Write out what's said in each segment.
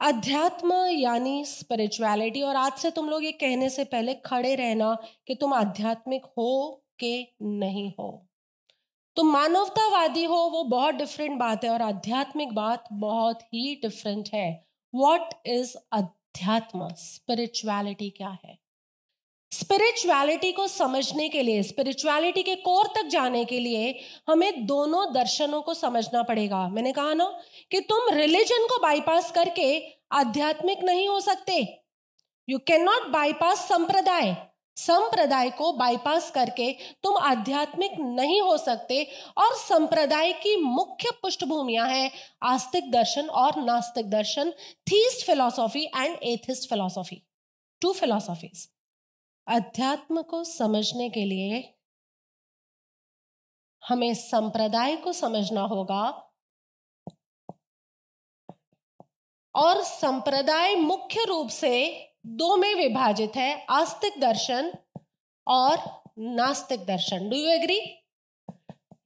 अध्यात्म यानी स्पिरिचुअलिटी और आज से तुम लोग ये कहने से पहले खड़े रहना कि तुम आध्यात्मिक हो के नहीं हो। तुम मानवतावादी हो, वो बहुत डिफरेंट बात है और आध्यात्मिक बात बहुत ही डिफरेंट है। वॉट इज़ अध्यात्म? स्पिरिचुअलिटी क्या है? स्पिरिचुअलिटी को समझने के लिए स्पिरिचुअलिटी के कोर तक जाने के लिए हमें दोनों दर्शनों को समझना पड़ेगा। मैंने कहा ना कि तुम रिलीजन को बाईपास करके आध्यात्मिक नहीं हो सकते। यू कैन नॉट बाईपास संप्रदाय। संप्रदाय को बाईपास करके तुम आध्यात्मिक नहीं हो सकते और संप्रदाय की मुख्य पृष्ठभूमियाँ हैं आस्तिक दर्शन और नास्तिक दर्शन theist philosophy and atheist philosophy two philosophies अध्यात्म को समझने के लिए हमें संप्रदाय को समझना होगा और संप्रदाय मुख्य रूप से दो में विभाजित है, आस्तिक दर्शन और नास्तिक दर्शन। डू यू एग्री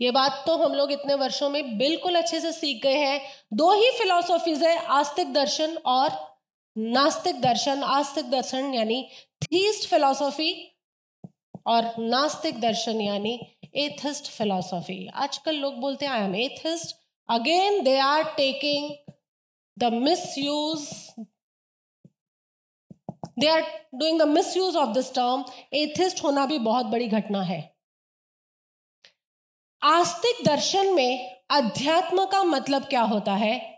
ये बात तो हम लोग इतने वर्षों में बिल्कुल अच्छे से सीख गए हैं। दो ही फिलोसॉफीज है, आस्तिक दर्शन और नास्तिक दर्शन, आस्तिक दर्शन यानी थीस्ट फिलोसॉफी और नास्तिक दर्शन यानी एथिस्ट फिलोसॉफी। आजकल लोग बोलते हैं I am atheist again they are taking the misuse they are doing the misuse of this term atheist होना भी बहुत बड़ी घटना है। आस्तिक दर्शन में अध्यात्म का मतलब क्या होता है?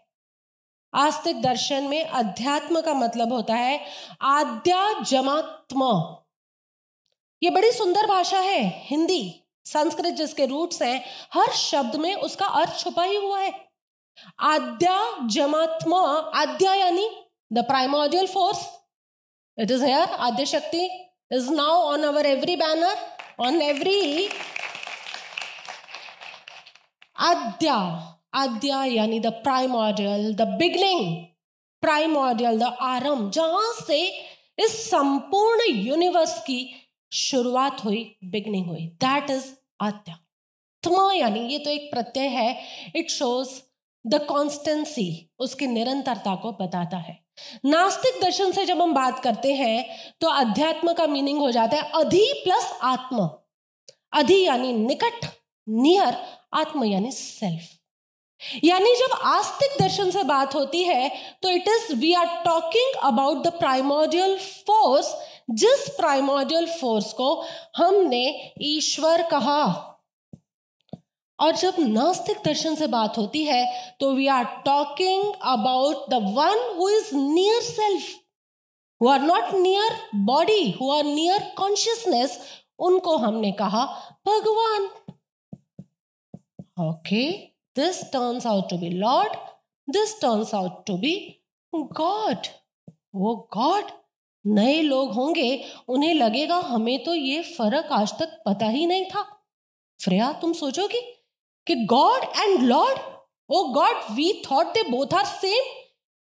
आस्तिक दर्शन में अध्यात्म का मतलब होता है आद्या जमात्म। ये बड़ी सुंदर भाषा है, हिंदी। संस्कृत जिसके रूट्स हैं, हर शब्द में उसका अर्थ छुपा ही हुआ है। आद्या जमात्म, आद्या यानी the primordial force it is here आद्य शक्ति is now on our every banner on every आद्या। आद्या यानी the primordial the beginning primordial the आरंभ, जहाँ से इस संपूर्ण यूनिवर्स की शुरुआत हुई बिगनिंग हुई। दैट इज़ आद्या त्म यानी ये तो एक प्रत्यय है इट शोज़ द कॉन्स्टेंसी उसकी निरंतरता को बताता है। नास्तिक दर्शन से जब हम बात करते हैं तो अध्यात्म का मीनिंग हो जाता है अधि प्लस आत्म। अधि यानी निकट नियर आत्म यानी सेल्फ यानी जब आस्तिक दर्शन से बात होती है तो it is we are talking about the primordial force जिस प्राइमोडियल फोर्स को हमने ईश्वर कहा और जब नास्तिक दर्शन से बात होती है तो we are talking about the one who is near self who are not near body who are near consciousness उनको हमने कहा, भगवान okay okay. This turns out to be Lord. This turns out to be God. वो God नए लोग होंगे, उन्हें लगेगा, हमें तो ये फ़र्क आज तक पता ही नहीं था। फ्रेया, तुम सोचोगी कि God and lord O God we thought they both are same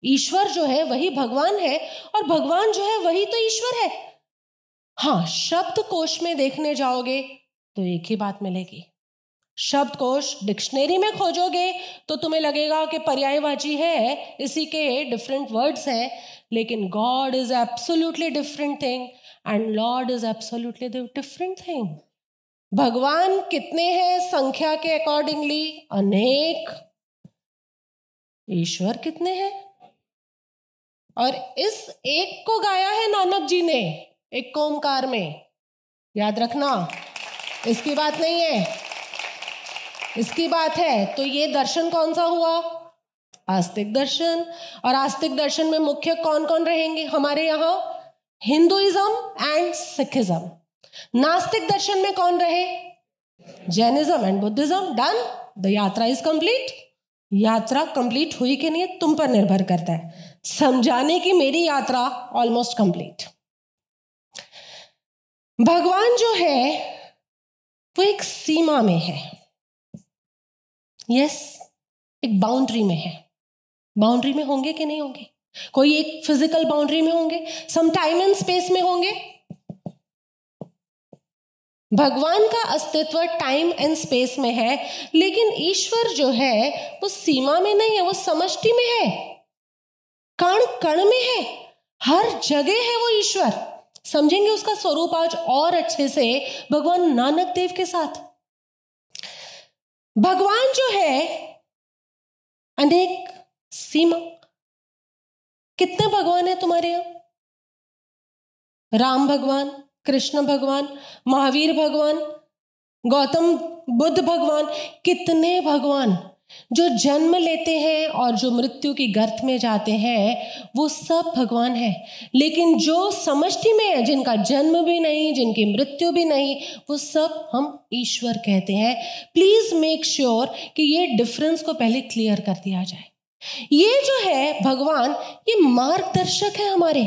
ईश्वर जो है, वही भगवान है, और भगवान जो है, वही तो ईश्वर है। हाँ शब्द कोश में देखने जाओगे तो एक ही बात मिलेगी। शब्दकोश डिक्शनरी में खोजोगे तो तुम्हें लगेगा कि पर्यायवाची है, इसी के डिफरेंट वर्ड्स हैं, लेकिन God is absolutely different thing and lord is absolutely different thing भगवान कितने हैं संख्या के अकॉर्डिंगली अनेक। ईश्वर कितने हैं? और इस एक को गाया है नानक जी ने, एक ओमकार में। याद रखना, इसकी बात नहीं है। इसकी बात है तो ये दर्शन कौन सा हुआ? आस्तिक दर्शन। और आस्तिक दर्शन में मुख्य कौन कौन रहेंगे? हमारे यहाँ हिंदुइज्म एंड सिखिज्म। नास्तिक दर्शन में कौन रहे? Jainism and Buddhism. Done the यात्रा इज़ कंप्लीट यात्रा कंप्लीट हुई कि नहीं, तुम पर निर्भर करता है। समझाने की मेरी यात्रा ऑलमोस्ट कंप्लीट भगवान जो है, वो एक सीमा में है। यस एक बाउंड्री में है। बाउंड्री में होंगे कि नहीं होंगे? कोई एक फ़िज़िकल बाउंड्री में होंगे? सम टाइम एंड स्पेस में होंगे? भगवान का अस्तित्व टाइम एंड स्पेस में है, लेकिन ईश्वर जो है, वो सीमा में नहीं है, वो समष्टि में है। कण कण में है। हर जगह है वो ईश्वर। समझेंगे उसका स्वरूप आज और अच्छे से भगवान नानक देव के साथ। भगवान जो है, अनेक सीमा। कितने भगवान है तुम्हारे यहाँ? राम भगवान, कृष्ण भगवान, महावीर भगवान, गौतम बुद्ध भगवान, कितने भगवान? जो जन्म लेते हैं और जो मृत्यु की गर्त में जाते हैं, वो सब भगवान है। लेकिन जो समष्टि में है, जिनका जन्म भी नहीं, जिनकी मृत्यु भी नहीं, वो सब हम ईश्वर कहते हैं। प्लीज़ मेक श्योर कि ये डिफरेंस को पहले क्लियर कर दिया जाए। ये जो है भगवान, ये मार्गदर्शक है हमारे।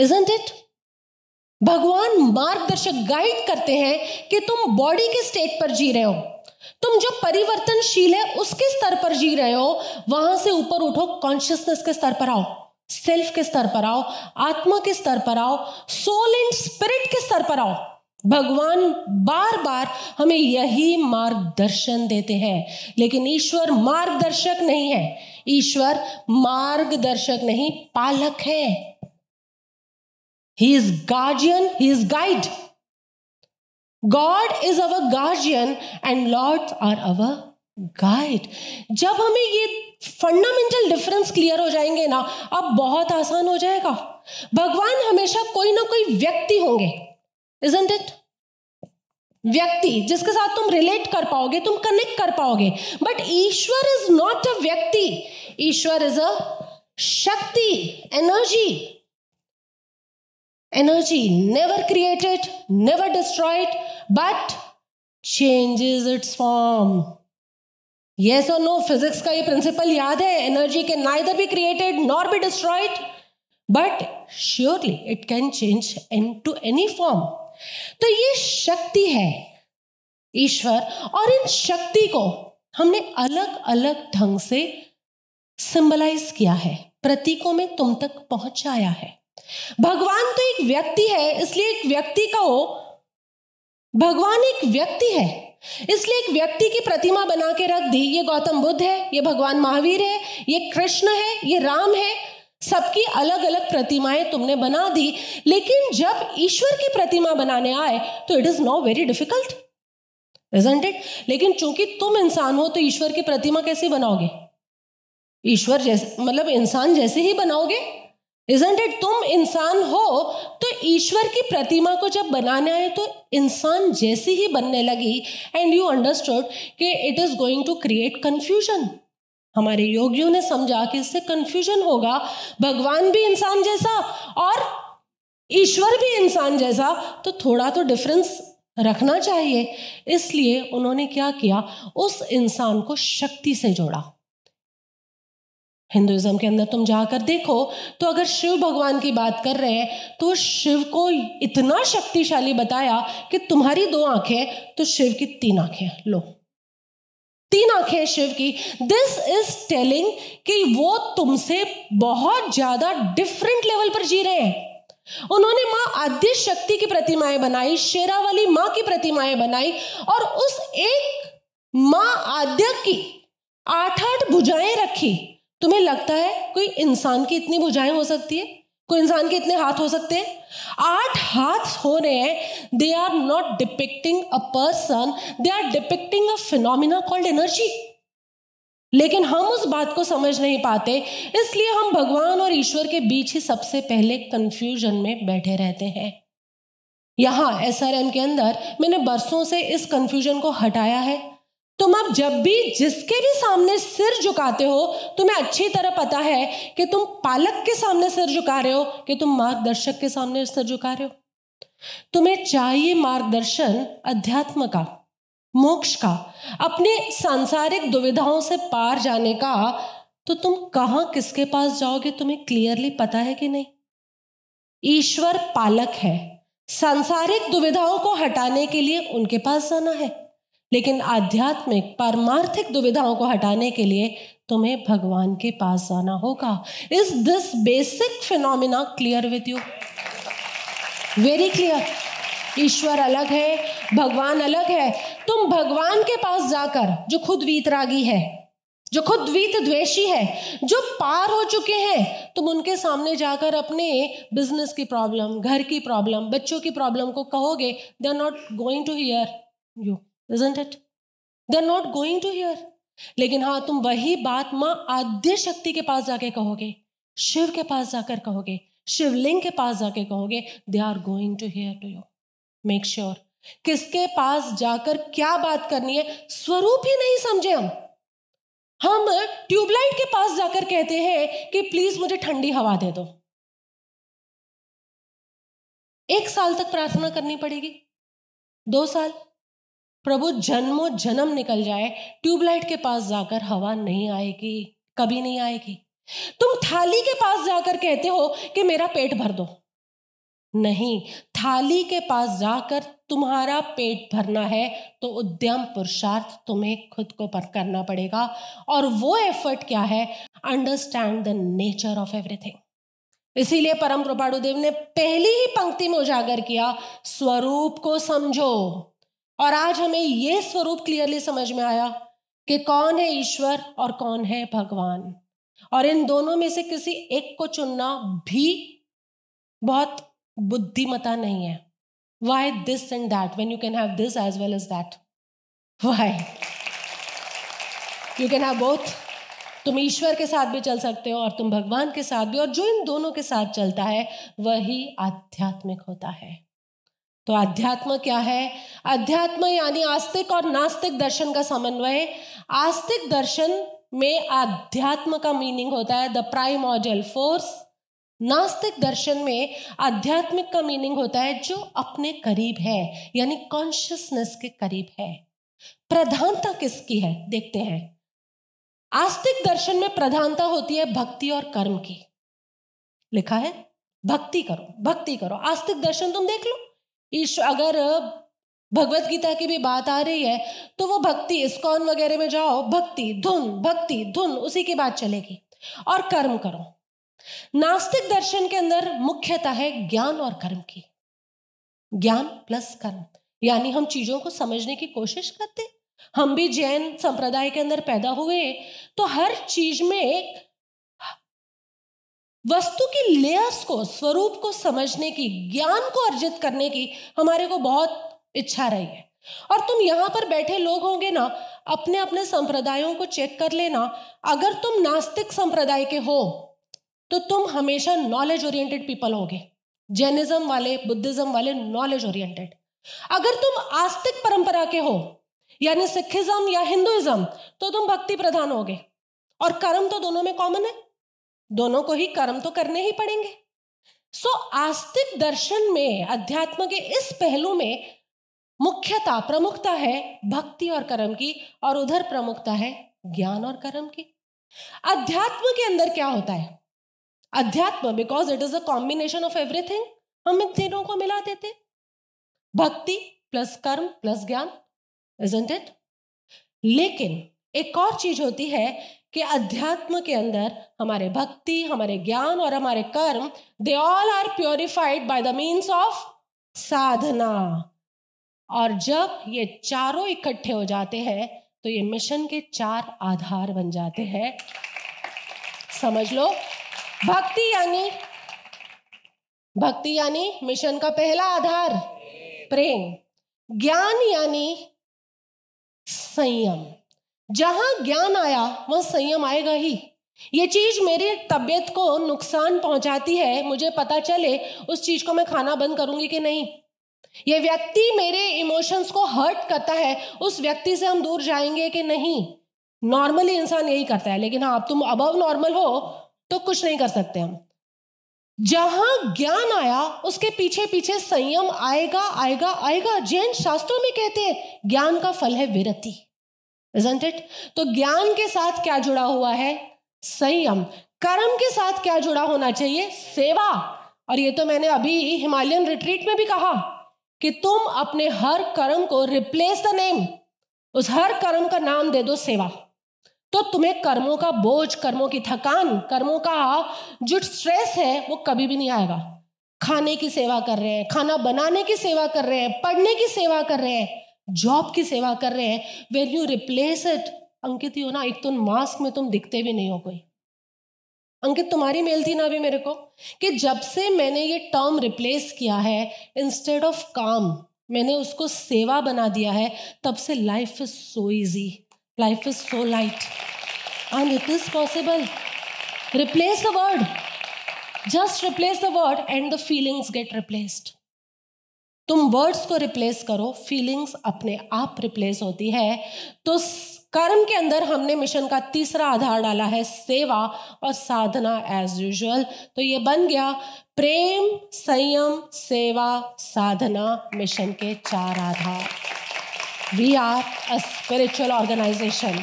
इजेंट इट भगवान मार्गदर्शक गाइड करते हैं कि तुम बॉडी के स्टेट पर जी रहे हो। तुम जो परिवर्तनशील है, उसके स्तर पर जी रहे हो, वहाँ से ऊपर उठो कॉन्शियसनेस के स्तर पर आओ सेल्फ के स्तर पर आओ, आत्मा के स्तर पर आओ सोल एंड स्पिरिट के स्तर पर आओ। भगवान बार बार हमें यही मार्गदर्शन देते हैं, लेकिन ईश्वर मार्गदर्शक नहीं है। ईश्वर मार्गदर्शक नहीं, पालक है। He is guardian he is guide God is our guardian and lord are our guide जब हमें ये फंडामेंटल डिफरेंस क्लियर हो जाएँगे ना, अब बहुत आसान हो जाएगा। भगवान हमेशा कोई ना कोई व्यक्ति होंगे इजंट इट व्यक्ति, जिसके साथ तुम रिलेट कर पाओगे, तुम कनेक्ट कर पाओगे। बट ईश्वर इज़ नॉट अ व्यक्ति, ईश्वर इज़ अ शक्ति energy energy never created, never destroyed, but changes its form. Yes or no, physics का ये प्रिंसिपल याद है एनर्जी के neither be created nor be destroyed but surely it can change into any form तो ये शक्ति है ईश्वर और इन शक्ति को हमने अलग अलग ढंग से सिंबलाइज किया है प्रतीकों में तुम तक पहुँचाया है भगवान तो एक व्यक्ति है, इसलिए एक व्यक्ति का हो भगवान एक व्यक्ति है। इसलिए एक व्यक्ति की प्रतिमा बना के रख दी। ये गौतम बुद्ध है, ये भगवान महावीर है, ये कृष्ण है, ये राम है। सबकी अलग अलग प्रतिमाएँ तुमने बना दी। लेकिन जब ईश्वर की प्रतिमा बनाने आए तो it is no very difficult isn't it लेकिन चूँकि तुम इंसान हो तो ईश्वर की प्रतिमा कैसे बनाओगे? ईश्वर जैसे मतलब इंसान जैसे ही बनाओगे इजेंट इट तुम इंसान हो तो ईश्वर की प्रतिमा को जब बनाने आए तो इंसान जैसी ही बनने लगी। एंड यू अंडरस्टूड कि it is going to create confusion हमारे योगियों ने समझा कि इससे कंफ्यूजन होगा। भगवान भी इंसान जैसा और ईश्वर भी इंसान जैसा तो थोड़ा तो डिफरेंस रखना चाहिए। इसलिए उन्होंने क्या किया? उस इंसान को शक्ति से जोड़ा। हिंदुज़म के अंदर तुम जाकर देखो तो अगर शिव भगवान की बात कर रहे हैं तो शिव को इतना शक्तिशाली बताया कि तुम्हारी दो आँखें तो शिव की तीन आँखें, लो। तीन आँखें शिव की। दिस इज़ टेलिंग कि वो तुमसे बहुत ज़्यादा डिफरेंट लेवल पर जी रहे हैं। उन्होंने माँ आद्य शक्ति की प्रतिमाएँ बनाई शेरा वाली माँ की प्रतिमाएँ बनाई, और उस एक माँ आद्य की आठ आठ भुजाएँ रखी। तुम्हें लगता है कोई इंसान की इतनी भुजाएँ हो सकती है? कोई इंसान के इतने हाथ हो सकते हैं? आठ हाथ हो रहे हैं। They are not depicting a person they are depicting a phenomena called energy लेकिन हम उस बात को समझ नहीं पाते। इसलिए हम भगवान और ईश्वर के बीच ही सबसे पहले कंफ्यूजन में बैठे रहते हैं। यहाँ एस के अंदर मैंने बरसों से इस कंफ्यूजन को हटाया है। तुम अब जब भी जिसके भी सामने सिर झुकाते हो, तुम्हें अच्छी तरह पता है कि तुम पालक के सामने सिर झुका रहे हो कि तुम मार्गदर्शक के सामने सिर झुका रहे हो। तुम्हें चाहिए मार्गदर्शन अध्यात्म का, मोक्ष का, अपने सांसारिक दुविधाओं से पार जाने का। तो तुम कहाँ, किसके पास जाओगे, तुम्हें क्लियरली पता है कि नहीं? ईश्वर पालक है। सांसारिक दुविधाओं को हटाने के लिए उनके पास जाना है। लेकिन आध्यात्मिक, पारमार्थिक दुविधाओं को हटाने के लिए तुम्हें भगवान के पास जाना होगा। Is this basic phenomena clear with you very clear ईश्वर अलग है, भगवान अलग है। तुम भगवान के पास जाकर, जो खुद वीतरागी है, जो खुद द्वित द्वेषी है, जो पार हो चुके हैं, तुम उनके सामने जाकर अपने बिज़नेस की प्रॉब्लम घर की प्रॉब्लम बच्चों की प्रॉब्लम को कहोगे they are not going to hear you it they are not going to hear लेकिन हाँ तुम वही बात माँ आद्य शक्ति के पास जाके कहोगे, शिव के पास जाकर कहोगे, शिवलिंग के पास जाके कहोगे they are going to hear to you make sure किसके पास जाकर क्या बात करनी है, स्वरूप ही नहीं समझे हम। हम ट्यूबलाइट के पास जाकर कहते हैं कि प्लीज़ मुझे ठंडी हवा दे दो। एक साल तक प्रार्थना करनी पड़ेगी। दो साल। प्रभु जन्मो जन्म निकल जाए, ट्यूबलाइट के पास जाकर हवा नहीं आएगी, कभी नहीं आएगी। तुम थाली के पास जाकर कहते हो कि मेरा पेट भर दो। नहीं, थाली के पास जाकर तुम्हारा पेट भरना है तो उद्यम पुरुषार्थ तुम्हें खुद को पर करना पड़ेगा। और वो एफर्ट क्या है? Understand the nature of everything इसीलिए परम कृपाणुदेव ने पहली ही पंक्ति में उजागर किया, स्वरूप को समझो। और आज हमें ये स्वरूप क्लियरली समझ में आया कि कौन है ईश्वर और कौन है भगवान। और इन दोनों में से किसी एक को चुनना भी बहुत बुद्धिमता नहीं है। Why this and that when you can have this as well as that why you can have both तुम ईश्वर के साथ भी चल सकते हो और तुम भगवान के साथ भी, और जो इन दोनों के साथ चलता है, वही आध्यात्मिक होता है। तो अध्यात्म क्या है? अध्यात्म यानी आस्तिक और नास्तिक दर्शन का समन्वय। आस्तिक दर्शन में अध्यात्म का मीनिंग होता है द प्राइमोडियल फोर्स नास्तिक दर्शन में आध्यात्मिक का मीनिंग होता है, जो अपने करीब है, यानी कॉन्शियसनेस के करीब है। प्रधानता किसकी है? देखते हैं। आस्तिक दर्शन में प्रधानता होती है भक्ति और कर्म की। लिखा है? भक्ति करो भक्ति करो। आस्तिक दर्शन तुम देख लो। ईश्वर अगर भगवत गीता की भी बात आ रही है तो वो भक्ति, इस्कॉन वगैरह में जाओ, भक्ति, धुन भक्ति, धुन, उसी की बात चलेगी। और कर्म करो। नास्तिक दर्शन के अंदर मुख्यता है ज्ञान और कर्म की। ज्ञान प्लस कर्म। यानी हम चीज़ों को समझने की कोशिश करते। हम भी जैन संप्रदाय के अंदर पैदा हुए तो हर चीज़ में वस्तु की लेयर्स को, स्वरूप को समझने की, ज्ञान को अर्जित करने की हमारे को बहुत इच्छा रही है। और तुम यहाँ पर बैठे लोग होंगे ना अपने अपने संप्रदायों को चेक कर लेना। अगर तुम नास्तिक संप्रदाय के हो तो तुम हमेशा नॉलेज ओरिएंटेड पीपल होगे। जैनिज्म वाले बुद्धिज्म वाले नॉलेज ओरिएंटेड अगर तुम आस्तिक परंपरा के हो, यानी सिखिज्म या हिंदुइज्म तो तुम भक्ति प्रधान होगे। और कर्म तो दोनों में कॉमन है। दोनों को ही कर्म तो करने ही पड़ेंगे। सो आस्तिक दर्शन में, अध्यात्म के इस पहलू में मुख्यता प्रमुखता है भक्ति और कर्म की, और उधर प्रमुखता है ज्ञान और कर्म की। अध्यात्म के अंदर क्या होता है? अध्यात्म because it is a combination of everything हम इन तीनों को मिला देते। भक्ति प्लस कर्म प्लस ज्ञान इजंट इट लेकिन, एक और चीज़ होती है कि अध्यात्म के अंदर हमारे भक्ति, हमारे ज्ञान और हमारे कर्म they all are purified by the means of साधना। और जब ये चारों इकट्ठे हो जाते हैं तो ये मिशन के चार आधार बन जाते हैं। समझ लो? भक्ति यानी भक्ति यानी मिशन का पहला आधार, प्रेम। ज्ञान यानी संयम। जहाँ ज्ञान आया, वह संयम आएगा ही। ये चीज़ मेरी तबीयत को नुकसान पहुंचाती है। मुझे पता चले उस चीज़ को मैं खाना बंद करूँगी कि नहीं। ये व्यक्ति मेरे इमोशंस को हर्ट करता है। उस व्यक्ति से हम दूर जाएँगे कि नहीं? नॉर्मली इंसान यही करता है, लेकिन हाँ तुम अबव नॉर्मल हो तो कुछ नहीं कर सकते हम। जहाँ ज्ञान आया, उसके पीछे पीछे संयम आएगा आएगा आएगा। जैन शास्त्रों में कहते हैं, ज्ञान का फल है विरति। इट तो ज्ञान के साथ क्या जुड़ा हुआ है? संयम। कर्म के साथ क्या जुड़ा होना चाहिए? सेवा। और ये तो मैंने अभी हिमालयन रिट्रीट में भी कहा कि तुम अपने हर कर्म को रिप्लेस द नेम उस हर कर्म का नाम दे दो सेवा। तो तुम्हें कर्मों का बोझ, कर्मों की थकान, कर्मों का जो स्ट्रेस है, वो कभी भी नहीं आएगा। खाने की सेवा कर रहे हैं, खाना बनाने की सेवा कर रहे हैं, पढ़ने की सेवा कर रहे हैं। जॉब की सेवा कर रहे हैं when you replace it Ankit हो ना एक तो मास्क में तुम दिखते भी नहीं हो कोई। अंकित, तुम्हारी मेल थी ना अभी मेरे को कि जब से मैंने ये टर्म रिप्लेस किया है इंस्टेड ऑफ़ काम, मैंने उसको सेवा बना दिया है, तब से life is so easy life is so light and it is possible replace the word just replace the word and the feelings get replaced तुम वर्ड्स को रिप्लेस करो फीलिंग्स अपने आप रिप्लेस होती है। तो कर्म के अंदर हमने मिशन का तीसरा आधार डाला है, सेवा और साधना एज यूजल तो ये बन गया प्रेम, संयम, सेवा, साधना मिशन के चार आधार। We are a spiritual organisation